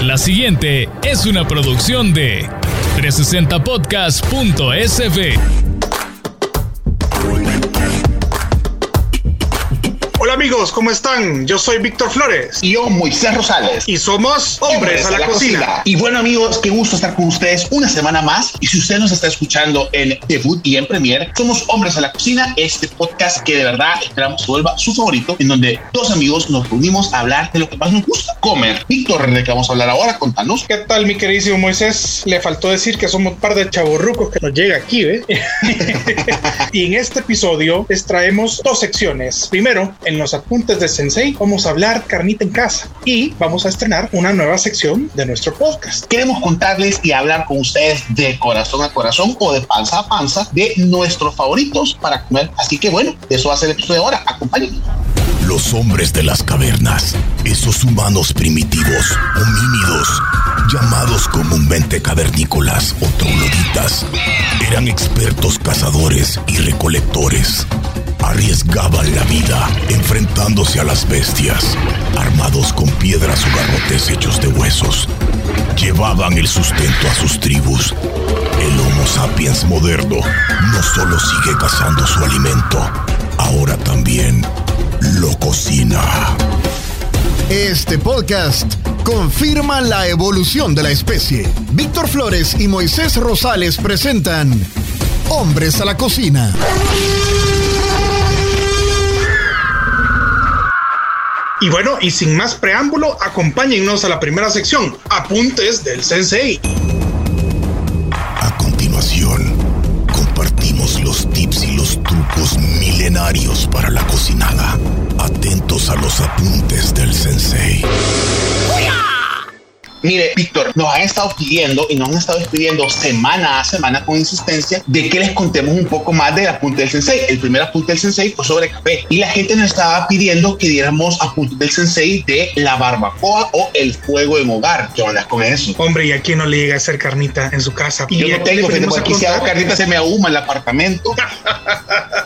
La siguiente es una producción de 360podcast.sv. Hola amigos, ¿cómo están? Yo soy Víctor Flores. Y yo, Moisés Rosales. Y somos Hombres, a, la, cocina. Y bueno amigos, qué gusto estar con ustedes una semana más. Y si usted nos está escuchando en debut y en premier, somos Hombres a la Cocina, este podcast que de verdad esperamos se vuelva su favorito, en donde dos amigos nos reunimos a hablar de lo que más nos gusta, comer. Víctor, ¿de qué vamos a hablar ahora? Contanos. ¿Qué tal mi queridísimo Moisés? Le faltó decir que somos un par de chavorrucos que nos llega aquí, ¿eh? y en este episodio les traemos dos secciones. Primero, en los apuntes de Sensei vamos a hablar carnita en casa y vamos a estrenar una nueva sección de nuestro podcast. Queremos contarles y hablar con ustedes de corazón a corazón o de panza a panza de nuestros favoritos para comer. Así que bueno, eso va a ser el episodio de ahora. Acompáñenme. Los hombres de las cavernas, esos humanos primitivos, homínidos, llamados comúnmente cavernícolas o trogloditas, eran expertos cazadores y recolectores arriesgaban la vida enfrentándose a las bestias, armados con piedras o garrotes hechos de huesos. Llevaban el sustento a sus tribus. El Homo sapiens moderno no solo sigue cazando su alimento, ahora también lo cocina. Este podcast confirma la evolución de la especie. Víctor Flores y Moisés Rosales presentan Hombres a la Cocina. Y bueno, y sin más preámbulo, acompáñennos a la primera sección, Apuntes del Sensei. A continuación, compartimos los tips y los trucos milenarios para la cocinada. Atentos a los apuntes del Sensei. Mire, Víctor, nos han estado pidiendo y nos han estado pidiendo semana a semana con insistencia de que les contemos un poco más del apunte del sensei. El primer apunte del sensei fue sobre café y la gente nos estaba pidiendo que diéramos apunte del sensei de la barbacoa o el fuego en hogar. ¿Qué onda con eso? Hombre, ¿y a quién no le llega a hacer carnita en su casa? Yo no tengo, pero aquí si hago carnita se me ahuma el apartamento.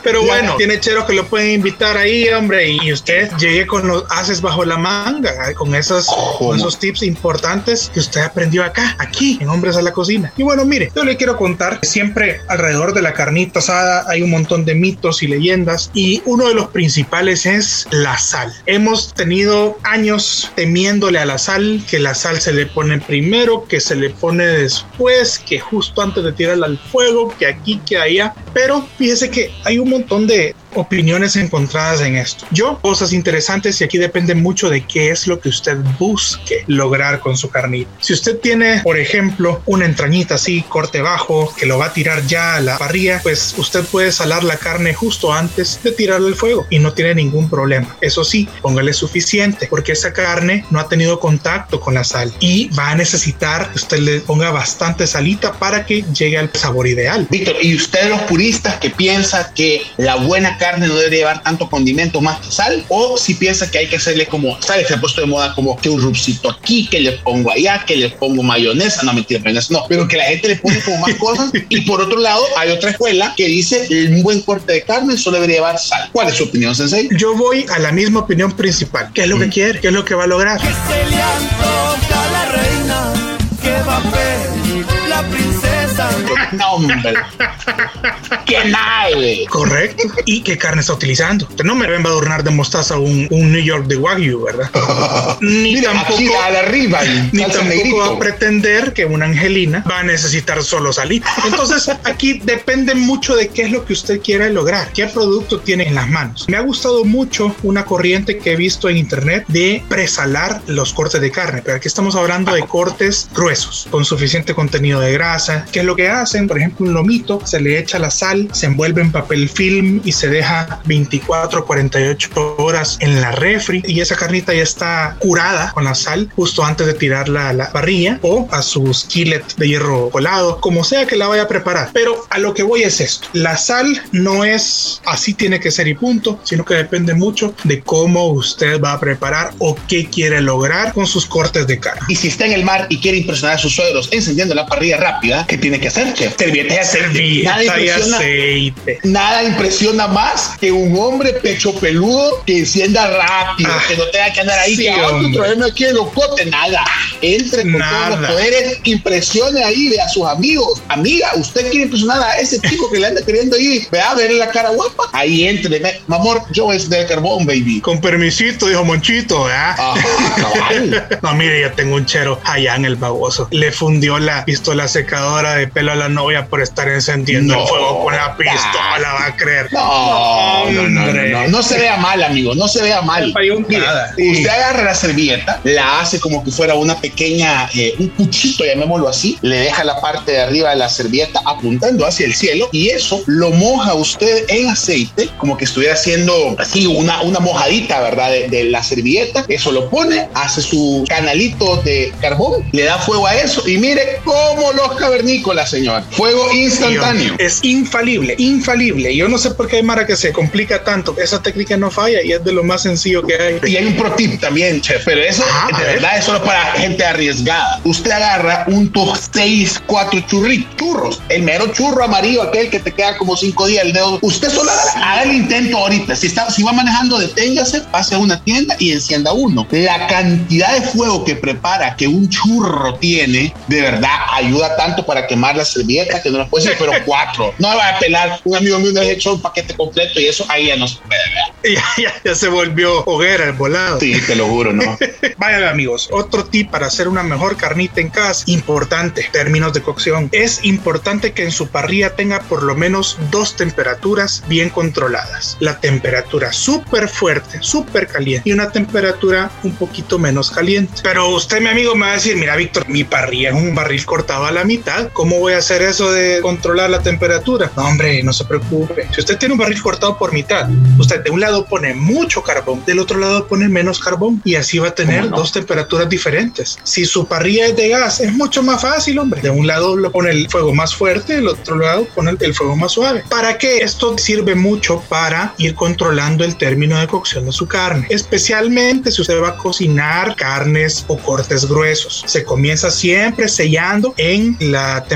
Pero bueno, tiene cheros que lo pueden invitar ahí, hombre, y usted llegue con los haces bajo la manga, con esos, con esos tips importantes que usted aprendió acá, aquí, en Hombres a la Cocina. Y bueno, mire, yo le quiero contar que siempre alrededor de la carnita asada hay un montón de mitos y leyendas, y uno de los principales es la sal. Hemos tenido años temiéndole a la sal, que la sal se le pone primero, que se le pone después, que justo antes de tirarla al fuego, que aquí, que allá. Pero fíjese que hay un montón de opiniones encontradas en esto. Yo, cosas interesantes y aquí depende mucho de qué es lo que usted busque lograr con su carnita. Si usted tiene, por ejemplo, una entrañita así, corte bajo, que lo va a tirar ya a la parrilla, pues usted puede salar la carne justo antes de tirarle al fuego y no tiene ningún problema. Eso sí, póngale suficiente porque esa carne no ha tenido contacto con la sal y va a necesitar que usted le ponga bastante salita para que llegue al sabor ideal. Víctor, ¿y usted los puristas que piensa que la buena carne no debe llevar tanto condimento más que sal? ¿O si piensa que hay que hacerle como, ¿sabes? Se ha puesto de moda como que un rubcito aquí, que le pongo allá, que le pongo mayonesa, no mentira, mayonesa no, pero que la gente le pone como más cosas. Y por otro lado, hay otra escuela que dice un buen corte de carne solo debería llevar sal. ¿Cuál es su opinión, Sensei? Yo voy a la misma opinión principal. ¿Qué es lo que quiere? ¿Qué es lo que va a lograr? Que se le antoja la reina, que va a pedir la princesa. No, hombre. ¡Qué nave! Correcto. ¿Y qué carne está utilizando? Usted no me va a adornar de mostaza un, un New York de Wagyu, ¿verdad? ni Mira, tampoco, a la arriba, ni tampoco negrito. va a pretender que una angelina va a necesitar solo salita. Entonces, aquí depende mucho de qué es lo que usted quiera lograr, qué producto tiene en las manos. Me ha gustado mucho una corriente que he visto en internet de presalar los cortes de carne, pero aquí estamos hablando de cortes gruesos, con suficiente contenido de grasa. ¿Qué es lo que hacen? Por ejemplo, un lomito, se le echa la sal, se envuelve en papel film y se deja 24 48 horas en la refri y esa carnita ya está curada con la sal justo antes de tirarla a la parrilla o a su skillet de hierro colado, como sea que la vaya a preparar. Pero a lo que voy es esto, la sal no es así tiene que ser y punto, sino que depende mucho de cómo usted va a preparar o qué quiere lograr con sus cortes de carne. Y si está en el mar y quiere impresionar a sus suegros encendiendo la parrilla rápida, ¿qué tiene que hacer? chef. Servilleta y Servilleta Nada impresiona, aceite. nada impresiona más que un hombre pecho peludo que encienda rápido, Ah, que no tenga que andar ahí, sí, que "Ay, hombre. tráeme aquí el locote, nada. Entre con todos Nada. los poderes, impresione ahí ve a sus amigos. Amiga, usted quiere impresionar a ese chico que le anda queriendo ahí, vea, verle la cara guapa. Ahí entre, amor, yo es de carbón, baby. Con permisito, dijo Monchito, ¿verdad? Ajá, cabal. No, mire, yo tengo un chero allá en el baboso. Le fundió la pistola secadora de pelo a la novia por estar encendiendo No, el fuego con la pistola, va a creer. No, no, no, no, no, no se vea mal, amigo, no se vea mal. Mire, usted agarra la servilleta, la hace como que fuera una pequeña, eh, un cuchito, llamémoslo así, le deja la parte de arriba de la servilleta apuntando hacia el cielo y eso lo moja usted en aceite, como que estuviera haciendo así una, una mojadita, ¿verdad? De, de la servilleta, eso lo pone, hace su canalito de carbón, le da fuego a eso y mire cómo los cavernícolas, señor. Fuego instantáneo. Es infalible, infalible. Yo no sé por qué hay Mara que se complica tanto. Esa técnica no falla y es de lo más sencillo que hay. Y hay un pro tip también, chef, pero eso Ah, de ver. verdad es solo para gente arriesgada. Usted agarra un top 6, 4 churritos, churros, el mero churro amarillo, aquel que te queda como 5 días el dedo. Usted solo haga, el intento ahorita. Si, está, si va manejando, deténgase, pase a una tienda y encienda uno. La cantidad de fuego que prepara que un churro tiene, de verdad ayuda tanto para quemar la servilleta que no nos puede decir, pero cuatro. No me va a pelar. Un amigo mío me ha hecho un paquete completo y eso ahí ya no se puede ver. Ya, ya, ya se volvió hoguera el volado. Sí, te lo juro, ¿no? Vayan amigos, otro tip para hacer una mejor carnita en casa, importante, términos de cocción. Es importante que en su parrilla tenga por lo menos dos temperaturas bien controladas. La temperatura súper fuerte, súper caliente y una temperatura un poquito menos caliente. Pero usted, mi amigo, me va a decir, mira, Víctor, mi parrilla es un barril cortado a la mitad. ¿Cómo voy a hacer eso de controlar la temperatura? No, hombre, no se preocupe. Si usted tiene un barril cortado por mitad, usted de un lado pone mucho carbón, del otro lado pone menos carbón y así va a tener ¿Cómo no? dos temperaturas diferentes. Si su parrilla es de gas, es mucho más fácil, hombre. De un lado lo pone el fuego más fuerte, del otro lado pone el fuego más suave. ¿Para qué? Esto sirve mucho para ir controlando el término de cocción de su carne, especialmente si usted va a cocinar carnes o cortes gruesos. Se comienza siempre sellando en la temperatura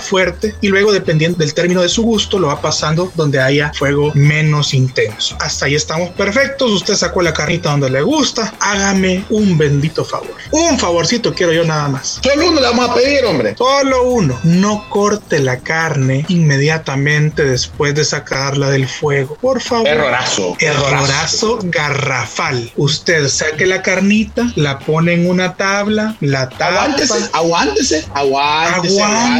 fuerte y luego dependiendo del término de su gusto lo va pasando donde haya fuego menos intenso. Hasta ahí estamos perfectos. Usted sacó la carnita donde le gusta. Hágame un bendito favor. Un favorcito quiero yo nada más. Solo uno le vamos a pedir, hombre. Solo uno. No corte la carne inmediatamente después de sacarla del fuego. Por favor. Errorazo. Errorazo garrafal. Usted saque la carnita, la pone en una tabla, la tapa. Aguántese, aguántese, aguántese, Aguántese.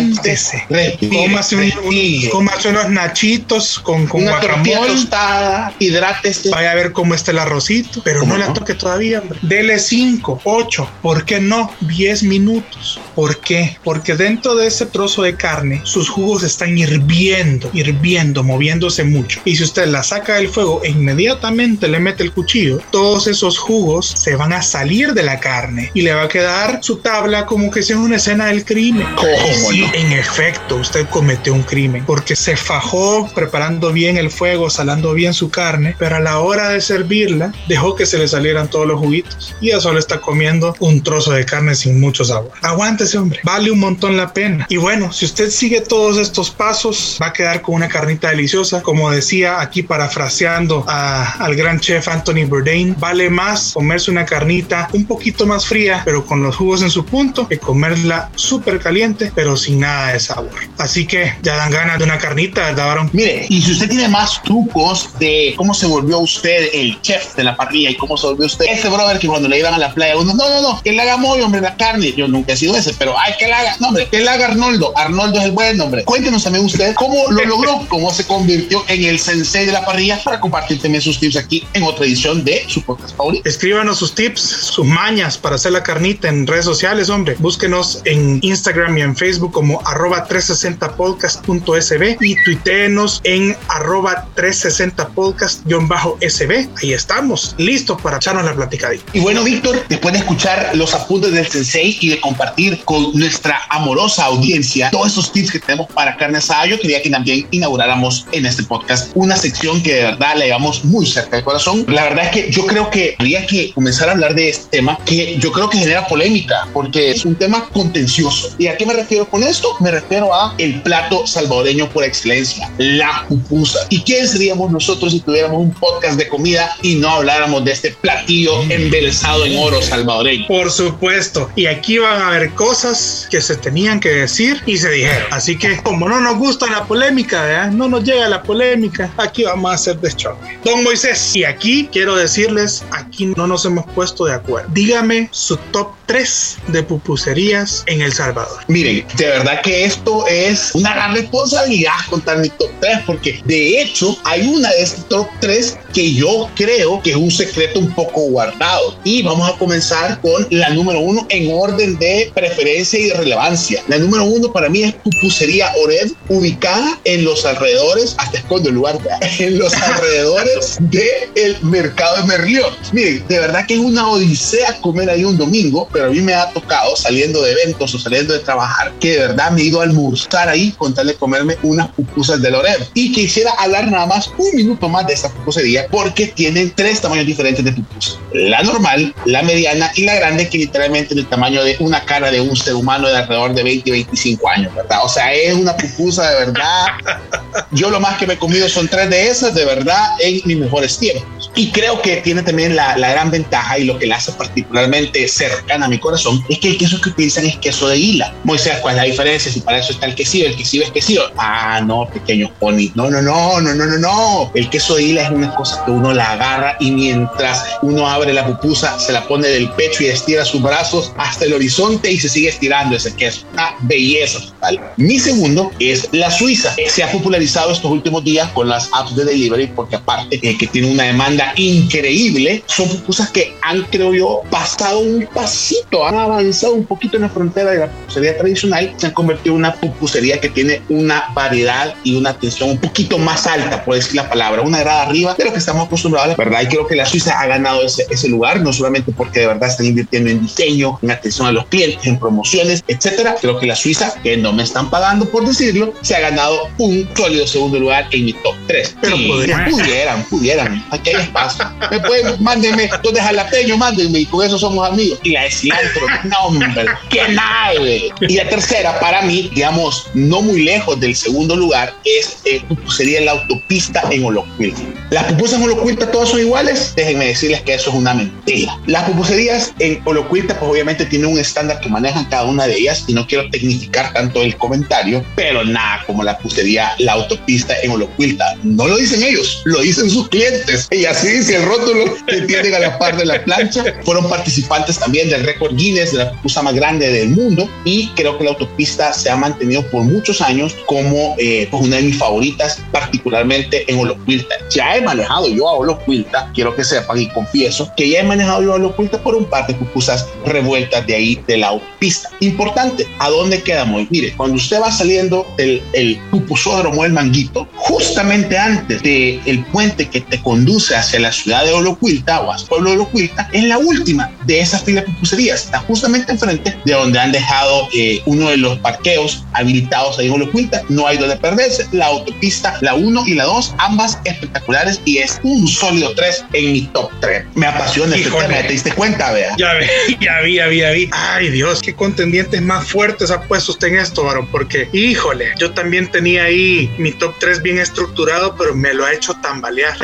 Respire, Cómase, un- cómase unos nachitos con, con Una tortilla guacamole. tostada, hidrátese. Vaya a ver cómo está el arrocito, pero ¿Cómo no la no? toque todavía, hombre. Dele 5, 8, ¿por qué no? 10 minutos. ¿Por qué? Porque dentro de ese trozo de carne, sus jugos están hirviendo, hirviendo, moviéndose mucho. Y si usted la saca del fuego e inmediatamente le mete el cuchillo, todos esos jugos se van a salir de la carne y le va a quedar su tabla como que si es una escena del crimen. ¿Cómo sí, no? En efecto, usted cometió un crimen porque se fajó preparando bien el fuego, salando bien su carne, pero a la hora de servirla dejó que se le salieran todos los juguitos y ya solo está comiendo un trozo de carne sin mucho sabor. Aguántese, hombre, vale un montón la pena. Y bueno, si usted sigue todos estos pasos, va a quedar con una carnita deliciosa. Como decía aquí parafraseando a- al gran chef Anthony Bourdain, vale más comerse una carnita un poquito más fría, pero con los jugos en su punto, que comerla súper caliente, pero sin nada de sabor. Así que ya dan ganas de una carnita, ¿verdad, varón? Mire, y si usted tiene más trucos de cómo se volvió usted el chef de la parrilla y cómo se volvió usted ese brother que cuando le iban a la playa, uno, no, no, no, que le haga mollo, hombre, la carne. Yo nunca he sido ese, pero hay que le haga, no, hombre, que le haga Arnoldo. Arnoldo es el buen nombre. Cuéntenos también usted cómo lo logró, cómo se convirtió en el sensei de la parrilla para compartir también sus tips aquí en otra edición de su podcast favorito. Escríbanos sus tips, sus mañas para hacer la carnita en redes sociales, hombre. Búsquenos en Instagram y en Facebook como arroba 360podcast.sb y tuiteenos en arroba 360podcast-sb. Ahí estamos, listos para echarnos la platicadita. Y bueno, Víctor, después de escuchar los apuntes del Sensei y de compartir con nuestra amorosa audiencia todos esos tips que tenemos para carne asada, yo quería que también inauguráramos en este podcast una sección que de verdad la llevamos muy cerca del corazón. La verdad es que yo creo que habría que comenzar a hablar de este tema que yo creo que genera polémica porque es un tema contencioso. ¿Y a qué me refiero con esto? Me refiero a el plato salvadoreño por excelencia, la pupusa. ¿Y quién seríamos nosotros si tuviéramos un podcast de comida y no habláramos de este platillo embelesado en oro salvadoreño? Por supuesto. Y aquí van a haber cosas que se tenían que decir y se dijeron. Así que como no nos gusta la polémica, no nos llega la polémica, aquí vamos a hacer deschoque. Don Moisés, y aquí quiero decirles, aquí no nos hemos puesto de acuerdo. Dígame su top 3 de pupuserías en El Salvador. Miren, de verdad que esto es una gran responsabilidad contar mi top 3, porque de hecho hay una de estos top 3 que yo creo que es un secreto un poco guardado. Y vamos a comenzar con la número uno en orden de preferencia y de relevancia. La número uno para mí es Pupusería Ored, ubicada en los alrededores, hasta esconde el lugar, en los alrededores del mercado de Merlión. Miren, de verdad que es una odisea comer ahí un domingo, pero a mí me ha tocado saliendo de eventos o saliendo de trabajar que de verdad me he ido a almorzar ahí con tal de comerme unas pupusas de Loredo. Y quisiera hablar nada más un minuto más de esta pupusería porque tienen tres tamaños diferentes de pupusas. La normal, la mediana y la grande que literalmente es el tamaño de una cara de un ser humano de alrededor de 20 y 25 años, ¿verdad? O sea, es una pupusa de verdad. Yo lo más que me he comido son tres de esas, de verdad, en mis mejores tiempos. Y creo que tiene también la, la gran ventaja y lo que la hace particularmente cercana a mi corazón es que el queso que utilizan es queso de hila. Moisés, ¿cuál es la diferencia? Si para eso está el quesillo, el quesillo es quesillo. Ah, no, pequeño pony. No, no, no, no, no, no, no. El queso de hila es una cosa que uno la agarra y mientras uno abre la pupusa, se la pone del pecho y estira sus brazos hasta el horizonte y se sigue estirando ese queso. Una belleza total. Mi segundo es la Suiza. Se ha popularizado estos últimos días con las apps de delivery porque aparte eh, que tiene una demanda increíble, son pupusas que han, creo yo, pasado un pasito, han avanzado un poquito en la frontera de la pupusería tradicional, se han convertido en una pupusería que tiene una variedad y una atención un poquito más alta, por decir la palabra, una grada arriba de lo que estamos acostumbrados, la verdad, y creo que la Suiza ha ganado ese, ese lugar, no solamente porque de verdad están invirtiendo en diseño, en atención a los clientes, en promociones, etcétera. Creo que la Suiza, que no me están pagando por decirlo, se ha ganado un sólido segundo lugar en mi top 3. Pero podrían, pudieran, pudieran, aquí hay espacio. Me pueden, mándenme, ¿dónde es jalapeño? Mándenme y con eso somos amigos. Y la de cilantro, no, hombre, qué nave. Y la tercera, para mí, digamos, no muy lejos del segundo lugar, es eh, sería la autopista en Olocuilta. ¿Las pupusas en Olocuilta todas son iguales? Déjenme decirles que eso es una mentira. Las pupuserías en Olocuilta, pues obviamente tienen un estándar que manejan cada una de ellas y no quiero tecnificar tanto el comentario, pero nada como la pupusería La Autopista en Olocuilta. No lo dicen ellos, lo dicen sus clientes. Y así dice el rótulo que tienen a la par de la plancha. Fueron participantes también del récord Guinness de la pupusa más grande del mundo y creo que la autopista se ha mantenido por muchos años como eh, pues una de mis favoritas, particularmente en Olocuilta. Ya he manejado yo a Olocuilta, quiero que sepan y confieso que ya he manejado yo a Olocuilta por un par de pupusas revueltas de ahí de la autopista. Importante, ¿a dónde quedamos? Mire, cuando usted va saliendo del el pupusódromo El Manguito, justamente antes del el puente que te conduce hacia la ciudad de Olocuilta o hacia pueblo de Olocuilta, es la última de esas filas de pupuserías. Está justamente enfrente de donde han dejado eh, uno de los parqueos habilitados ahí en Olocuilta. No hay donde perderse. La autopista, la 1 y la 2, ambas espectaculares y es un sólido 3 en mi top 3. Me apasiona este tema, ¿te diste cuenta, vea? Ya vi, ya vi, ya vi, ya vi. Ay, Dios, qué contendientes más fuertes ha puesto usted en esto, varón, porque, híjole, yo también tenía ahí mi top 3 bien estructurado, pero me lo ha hecho tambalear.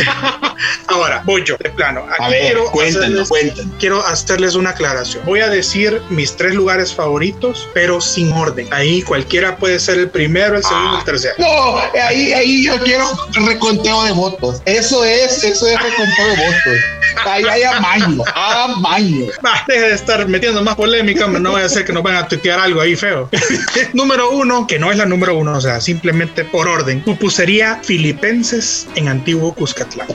Ahora, voy yo, de plano. Aquí A ver, quiero, cuéntanos, hacerles, cuéntanos. quiero hacerles una aclaración. Voy a decir mis tres lugares favoritos, pero sin orden. Ahí cualquiera puede ser el primero, el segundo, el tercero. No, ahí, ahí yo quiero reconteo de votos. Eso es, eso es reconteo de votos. Ahí hay amaño, amaño. Bah, deje de estar metiendo más polémica, no vaya a ser que nos van a tuitear algo ahí feo. número uno, que no es la número uno, o sea, simplemente por orden. Pupusería Filipenses en Antiguo Cuscatlán.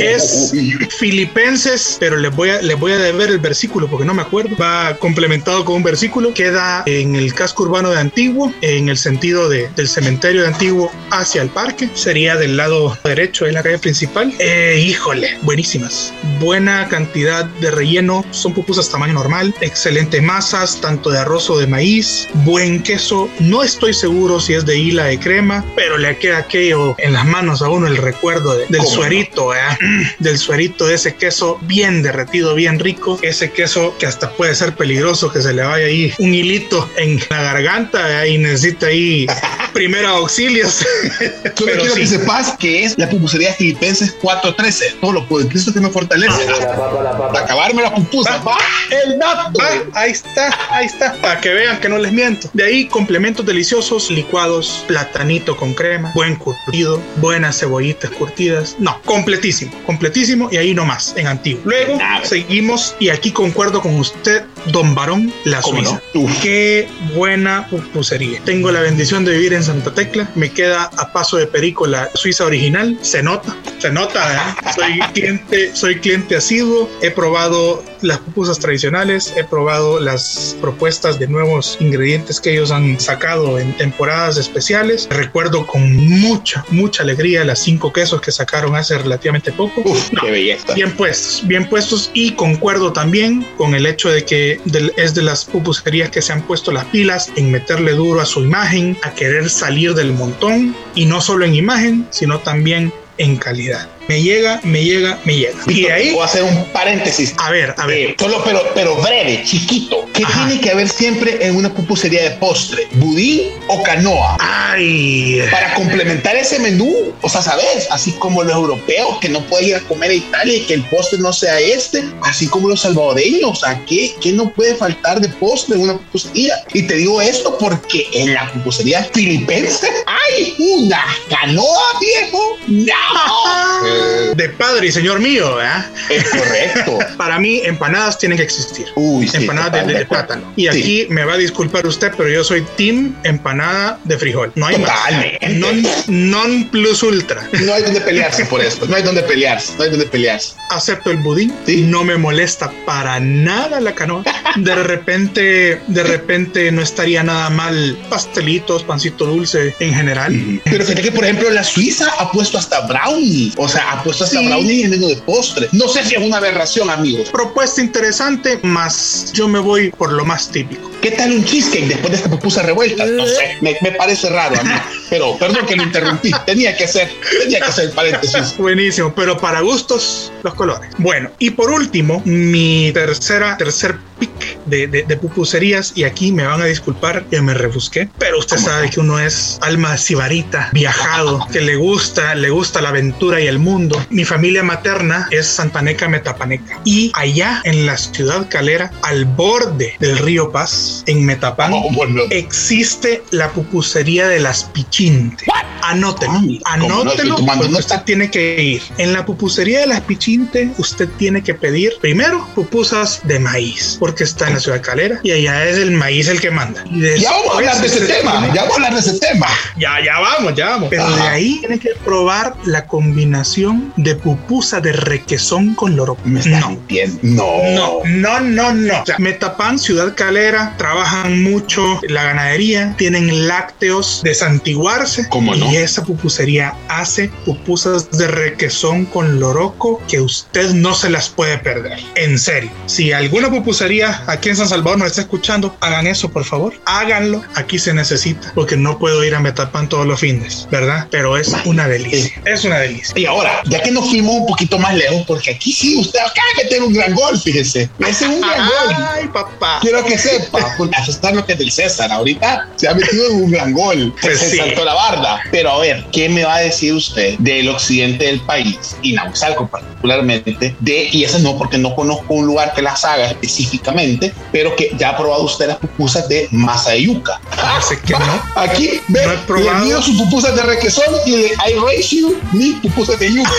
Es Filipenses, pero les voy a, les voy a deber el versículo porque no me acuerdo. Va complementado con un versículo. Queda en el casco urbano de Antiguo, en el sentido de, del cementerio de Antiguo hacia el parque. Sería del lado derecho, en la calle principal. Eh, híjole, buenísimas. Buena cantidad de relleno. Son pupusas tamaño normal. Excelente masas, tanto de arroz o de maíz. Buen queso. No estoy seguro si es de hila de crema, pero le queda aquello en las manos a uno el recuerdo de- del suerito. ¿eh? del suerito de ese queso bien derretido, bien rico, ese queso que hasta puede ser peligroso que se le vaya ahí un hilito en la garganta y necesita ahí primera auxilios. Solo quiero que sepas que es la pupusería filipenses 413. Todo lo puedo. Cristo que me fortalece. Para acabarme la pupusa. Va, el dato. ahí está, ahí está. Para que vean que no les miento. De ahí complementos deliciosos, licuados, platanito con crema, buen curtido, buenas cebollitas curtidas. No, completísimo, completísimo y ahí nomás, en antiguo. Luego seguimos y aquí concuerdo con usted, don Barón, la Suiza. Qué buena pupusería. Tengo la bendición de vivir en Santa Tecla. Me queda a paso de Perico la Suiza original. Se nota, se nota. ¿eh? Soy cliente, soy cliente asiduo. He probado las pupusas tradicionales, he probado las propuestas de nuevos ingredientes que ellos han sacado en temporadas especiales. Recuerdo con mucha, mucha alegría las cinco quesos que sacaron hace relativamente poco. qué belleza. Bien puestos, bien puestos y concuerdo también con el hecho de que es de las pupuserías que se han puesto las pilas en meterle duro a su imagen, a querer salir del montón y no solo en imagen, sino también en calidad me llega, me llega, me llega. y ahí. Voy a hacer un paréntesis. A ver, a ver. Eh, solo, pero, pero breve, chiquito. ¿Qué tiene que haber siempre en una pupusería de postre? ¿Budín o canoa? Ay. Para complementar ese menú, o sea, ¿sabes? Así como los europeos que no pueden ir a comer a Italia y que el postre no sea este, así como los salvadoreños. ¿qué, qué no puede faltar de postre en una pupusería? Y te digo esto porque en la pupusería filipense hay una canoa, viejo. ¡No! de padre y señor mío, ¿verdad? Es correcto. Para mí, empanadas tienen que existir. Uy, empanadas de, plátano. Y aquí me va a disculpar usted, pero yo soy team empanada de frijol. No hay Totalmente. más. Non, plus ultra. No hay donde pelearse por esto. No hay donde pelearse. No hay donde pelearse. Acepto el budín. No me molesta para nada la canoa. De repente, de repente no estaría nada mal pastelitos, pancito dulce en general. Pero fíjate que, por ejemplo, la Suiza ha puesto hasta brownie. O sea, ha puesto hasta brownie en medio de postre. No sé si es una aberración, amigos. Propuesta interesante, más yo me voy por lo más típico. ¿Qué tal un cheesecake después de esta pupusa revuelta? No sé, me, parece raro a mí. Pero perdón que lo interrumpí. Tenía que ser, tenía que ser paréntesis. Buenísimo, pero para gustos, los colores. Bueno, y por último, mi tercera, tercer pick de, de, pupuserías, y aquí me van a disculpar que me rebusqué, pero usted sabe que uno es alma sibarita, viajado, que le gusta, le gusta la aventura y el mundo. Mi familia materna es Santaneca Metapaneca. Y allá en la ciudad calera, al borde del río Paz, en Metapán, oh, existe la pupusería de las Pichinte. Anótelo, anótelo, usted tiene que ir. En la pupusería de las Pichinte, usted tiene que pedir primero pupusas de maíz, porque está en la ciudad calera y allá es el maíz el que manda. ya vamos a hablar de ese tema, ya vamos a hablar de ese tema. Ya, ya vamos, ya vamos. Pero de ahí tiene que probar la combinación de pupusa de requesón con loro. no. No. No, no, no, no. O sea, Metapan, Ciudad Calera, trabajan mucho la ganadería, tienen lácteos de santiguarse. ¿Cómo no? Y esa pupusería hace pupusas de requesón con loroco que usted no se las puede perder. En serio. Si alguna pupusería aquí en San Salvador nos está escuchando, hagan eso, por favor. Háganlo. Aquí se necesita. Porque no puedo ir a Metapan todos los fines, ¿verdad? Pero es una delicia. Es una delicia. Y ahora, ya que nos fuimos un poquito más lejos, porque aquí sí usted acaba de meter un gran gol, fíjese. Ese es un gran gol. Ay, papá. Quiero que sepa, porque asustar lo que es del César. Ahorita se ha metido en un gran gol. Pues se saltó la barda. Pero a ver, ¿qué me va a decir usted del occidente del país y Naucalco particularmente? De, y ese no, porque no conozco un lugar que las haga específicamente, pero que ya ha probado usted las pupusas de masa de yuca. Así que no. Aquí, ve, no he probado. sus pupusas de requesón y de I race you, mi pupusas de yuca.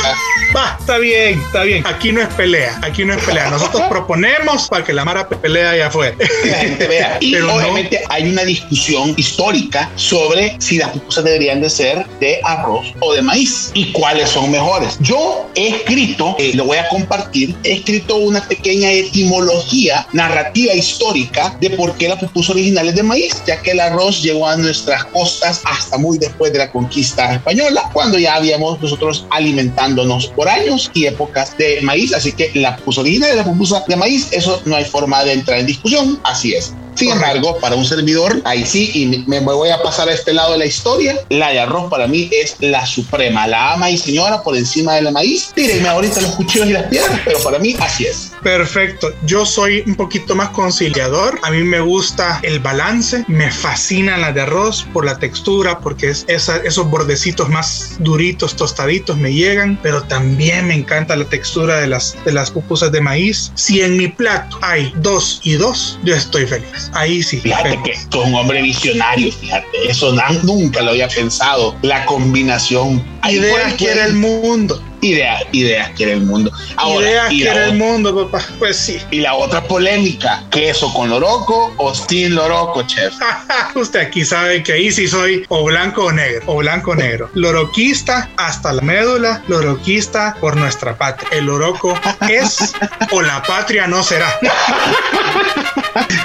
Va, está bien, está bien. Aquí no es pelea, aquí no es pelea. Nosotros proponemos para que la Mara pelea allá afuera. la gente vea. Y Pero obviamente hay una discusión histórica sobre si las pupusas deberían de ser de arroz o de maíz y cuáles son mejores. Yo he escrito, eh, lo voy a compartir, he escrito una pequeña etimología narrativa histórica de por qué la pupusa original es de maíz, ya que el arroz llegó a nuestras costas hasta muy después de la conquista española, cuando ya habíamos nosotros alimentándonos por años y épocas de maíz, así que la pupusa original es la pupusa de maíz, eso no hay forma de entrar en discusión, así es. Sin embargo, para un servidor, ahí sí, y me voy a pasar a este lado de la historia, la de arroz para mí es la suprema, la ama y señora por encima de la maíz. Tírenme ahorita los cuchillos y las piedras, pero para mí así es. Perfecto. Yo soy un poquito más conciliador. A mí me gusta el balance. Me fascina la de arroz por la textura, porque es esos bordecitos más duritos, tostaditos me llegan. Pero también me encanta la textura de las, de las pupusas de maíz. Si en mi plato hay dos y dos, yo estoy feliz. Ahí sí. Fíjate que sos un hombre visionario, fíjate. Eso nunca lo había pensado. La combinación. Ideas quiere el mundo. Ideas, ideas quiere el mundo. Ahora, ideas quiere el mundo, papá. Pues sí. Y la otra polémica, queso con loroco o sin loroco, chef. Usted aquí sabe que ahí sí soy o blanco o negro, o blanco o negro. Loroquista hasta la médula, loroquista por nuestra patria. El loroco es o la patria no será.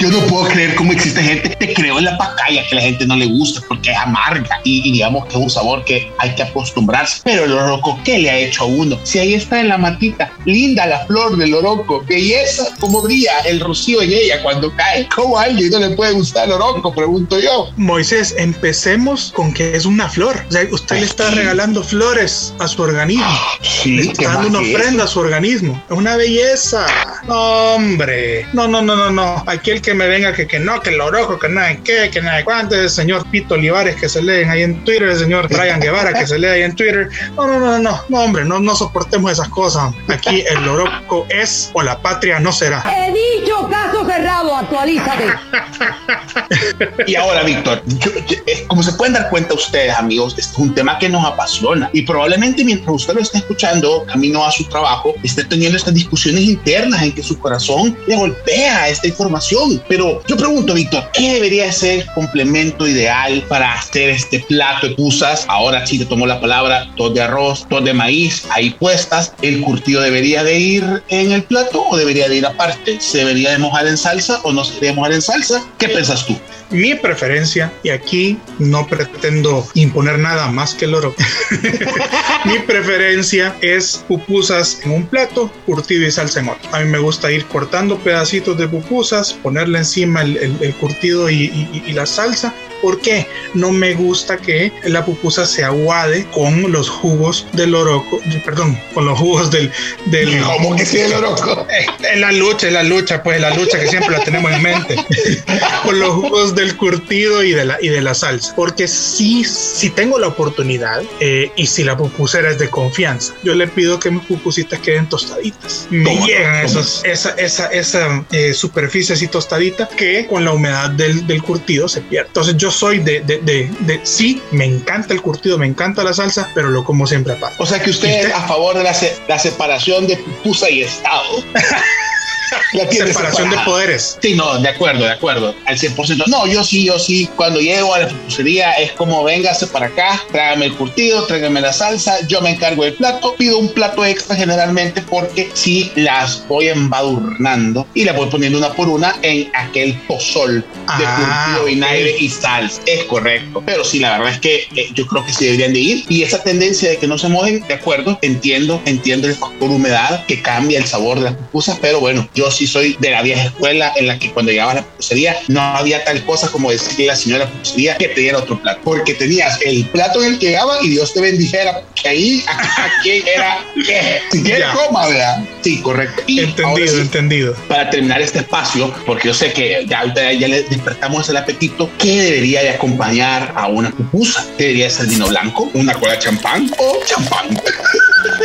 Yo no puedo creer cómo existe gente que creo en la pacaya que la gente no le gusta porque es amarga y, digamos que es un sabor que hay que acostumbrarse. Pero el loroco, ¿qué le ha hecho a uno? Si ahí está en la matita, linda la flor del loroco, belleza, cómo brilla el rocío en ella cuando cae. ¿Cómo a alguien no le puede gustar el loroco? Pregunto yo. Moisés, empecemos con que es una flor. O sea, usted le está regalando flores a su organismo. Sí, le está dando una ofrenda a su organismo. Es una belleza. hombre. No, no, no, no, no. Aquí el que me venga que, que no, que el oroco, que nada, que, que nada, cuánto, el señor Pito Olivares que se leen ahí en Twitter, el señor Brian Guevara que se lee ahí en Twitter. No, no, no, no, no, hombre, no, no soportemos esas cosas. Aquí el oroco es o la patria no será. He dicho caso cerrado, actualízate. y ahora, Víctor, como se pueden dar cuenta ustedes, amigos, este es un tema que nos apasiona y probablemente mientras usted lo esté escuchando, camino a su trabajo, esté teniendo estas discusiones internas en que su corazón le golpea esta información. Pero yo pregunto, Víctor, ¿qué debería ser el complemento ideal para hacer este plato de pusas? Ahora sí te tomo la palabra, todo de arroz, todo de maíz, ahí puestas. ¿El curtido debería de ir en el plato o debería de ir aparte? ¿Se debería de mojar en salsa o no se debería mojar en salsa? ¿Qué piensas tú? Mi preferencia, y aquí no pretendo imponer nada más que el oro, mi preferencia es pupusas en un plato, curtido y salsa en otro. A mí me gusta ir cortando pedacitos de pupusas, ponerle encima el, curtido y la salsa ¿Por qué? No me gusta que la pupusa se aguade con los jugos del oroco, perdón, con los jugos del... del ¿Cómo que sí el oroco? Eh, en la lucha, en la lucha, pues la lucha que siempre la tenemos en mente. con los jugos del curtido y de la, y de la salsa. Porque si, si tengo la oportunidad eh, y si la pupusera es de confianza, yo le pido que mis pupusitas queden tostaditas. Me llegan esos, esa, esa, esa eh, superficie así tostadita que con la humedad del, del curtido se pierde. Entonces yo soy de, de, de, sí, me encanta el curtido, me encanta la salsa, pero lo como siempre aparte. O sea que usted, es a favor de la, la separación de pupusa y Estado. la separación de poderes. Sí, no, de acuerdo, de acuerdo, al 100%. No, yo sí, yo sí, cuando llego a la pupusería es como, véngase para acá, trágame el curtido, tráigame la salsa, yo me encargo del plato, pido un plato extra generalmente porque si las voy embadurnando y las voy poniendo una por una en aquel pozol de ah, curtido, vinagre y salsa. Es correcto, pero sí, la verdad es que eh, yo creo que sí deberían de ir y esa tendencia de que no se mojen, de acuerdo, entiendo, entiendo el factor humedad que cambia el sabor de las pupusas, pero bueno, yo sí soy de la vieja escuela en la que cuando llegaba a la pupusería no había tal cosa como decirle a la señora pupusería que te diera otro plato, porque tenías el plato en el que llegaba y Dios te bendijera, que ahí era si quieres coma, ¿verdad? Sí, correcto. entendido, entendido. Para terminar este espacio, porque yo sé que ya, ya le despertamos el apetito, ¿qué debería de acompañar a una pupusa? ¿Debería ser vino blanco, una cola champán o champán?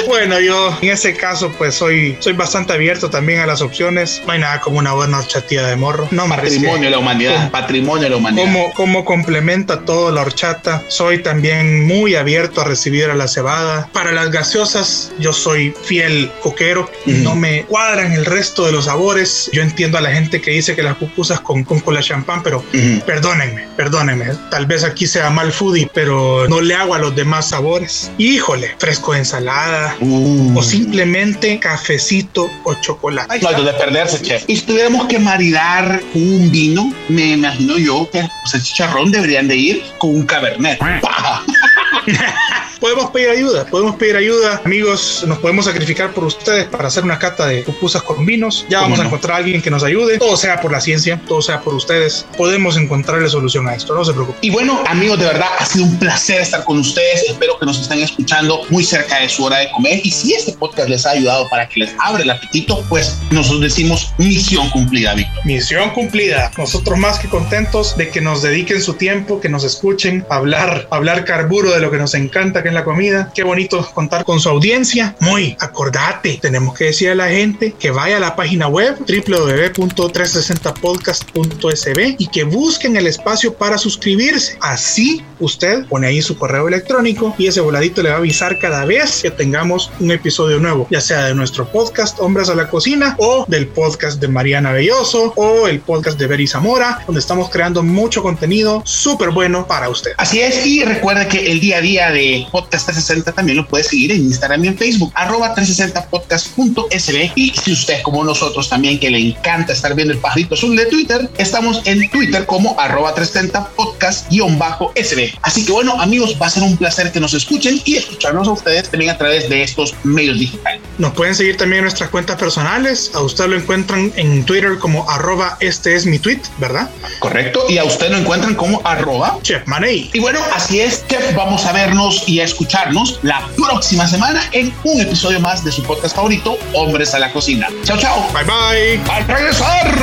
Bueno, yo en ese caso pues soy, soy bastante abierto también a las opciones. No hay nada como una buena horchatilla de morro. No Patrimonio de la humanidad, patrimonio de la humanidad. Como, como complementa todo la horchata. Soy también muy abierto a recibir a la cebada. Para las gaseosas yo soy fiel coquero. No me cuadran el resto de los sabores. Yo entiendo a la gente que dice que las pupusas con, con cola champán, pero perdónenme, perdónenme. Tal vez aquí sea mal foodie, pero no le hago a los demás sabores. Híjole, fresco de ensalada o simplemente cafecito o chocolate. No hay de perderse, chef. Y si tuviéramos que maridar un vino, me imagino yo que pues, el chicharrón deberían de ir con un cabernet. podemos pedir ayuda, podemos pedir ayuda, amigos, nos podemos sacrificar por ustedes para hacer una cata de pupusas con vinos. Ya vamos a encontrar a alguien que nos ayude, todo sea por la ciencia, todo sea por ustedes. Podemos encontrarle solución a esto, no se preocupen. Y bueno, amigos, de verdad ha sido un placer estar con ustedes. Espero que nos estén escuchando muy cerca de su hora de comer. Y si este podcast les ha ayudado para que les abre el apetito, pues nosotros decimos misión cumplida, Víctor. Misión cumplida. Nosotros más que contentos de que nos dediquen su tiempo, que nos escuchen hablar, hablar carburo de lo que nos encanta, que la comida. Qué bonito contar con su audiencia. Muy, acordate, tenemos que decir a la gente que vaya a la página web www.360podcast.sb y que busquen el espacio para suscribirse. Así usted pone ahí su correo electrónico y ese voladito le va a avisar cada vez que tengamos un episodio nuevo, ya sea de nuestro podcast Hombres a la Cocina o del podcast de Mariana Belloso o el podcast de Beri Zamora, donde estamos creando mucho contenido súper bueno para usted. Así es, y recuerde que el día a día de Podcast 360 también lo puede seguir en Instagram y en Facebook, arroba 360podcast.sb. Y si usted, como nosotros también, que le encanta estar viendo el pajarito azul de Twitter, estamos en Twitter como arroba 360 podcast-sb. Así que bueno, amigos, va a ser un placer que nos escuchen y escucharnos a ustedes también a través de estos medios digitales. Nos pueden seguir también en nuestras cuentas personales. A usted lo encuentran en Twitter como arroba este es mi tweet, ¿verdad? Correcto. Y a usted lo encuentran como arroba Chef Manei. Y bueno, así es, Chef. Vamos a vernos y a escucharnos la próxima semana en un episodio más de su podcast favorito, Hombres a la Cocina. Chao, chao. Bye, bye. Al regresar.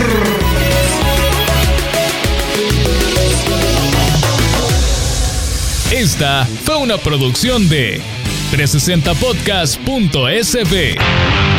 Esta fue una producción de 360podcast.sb.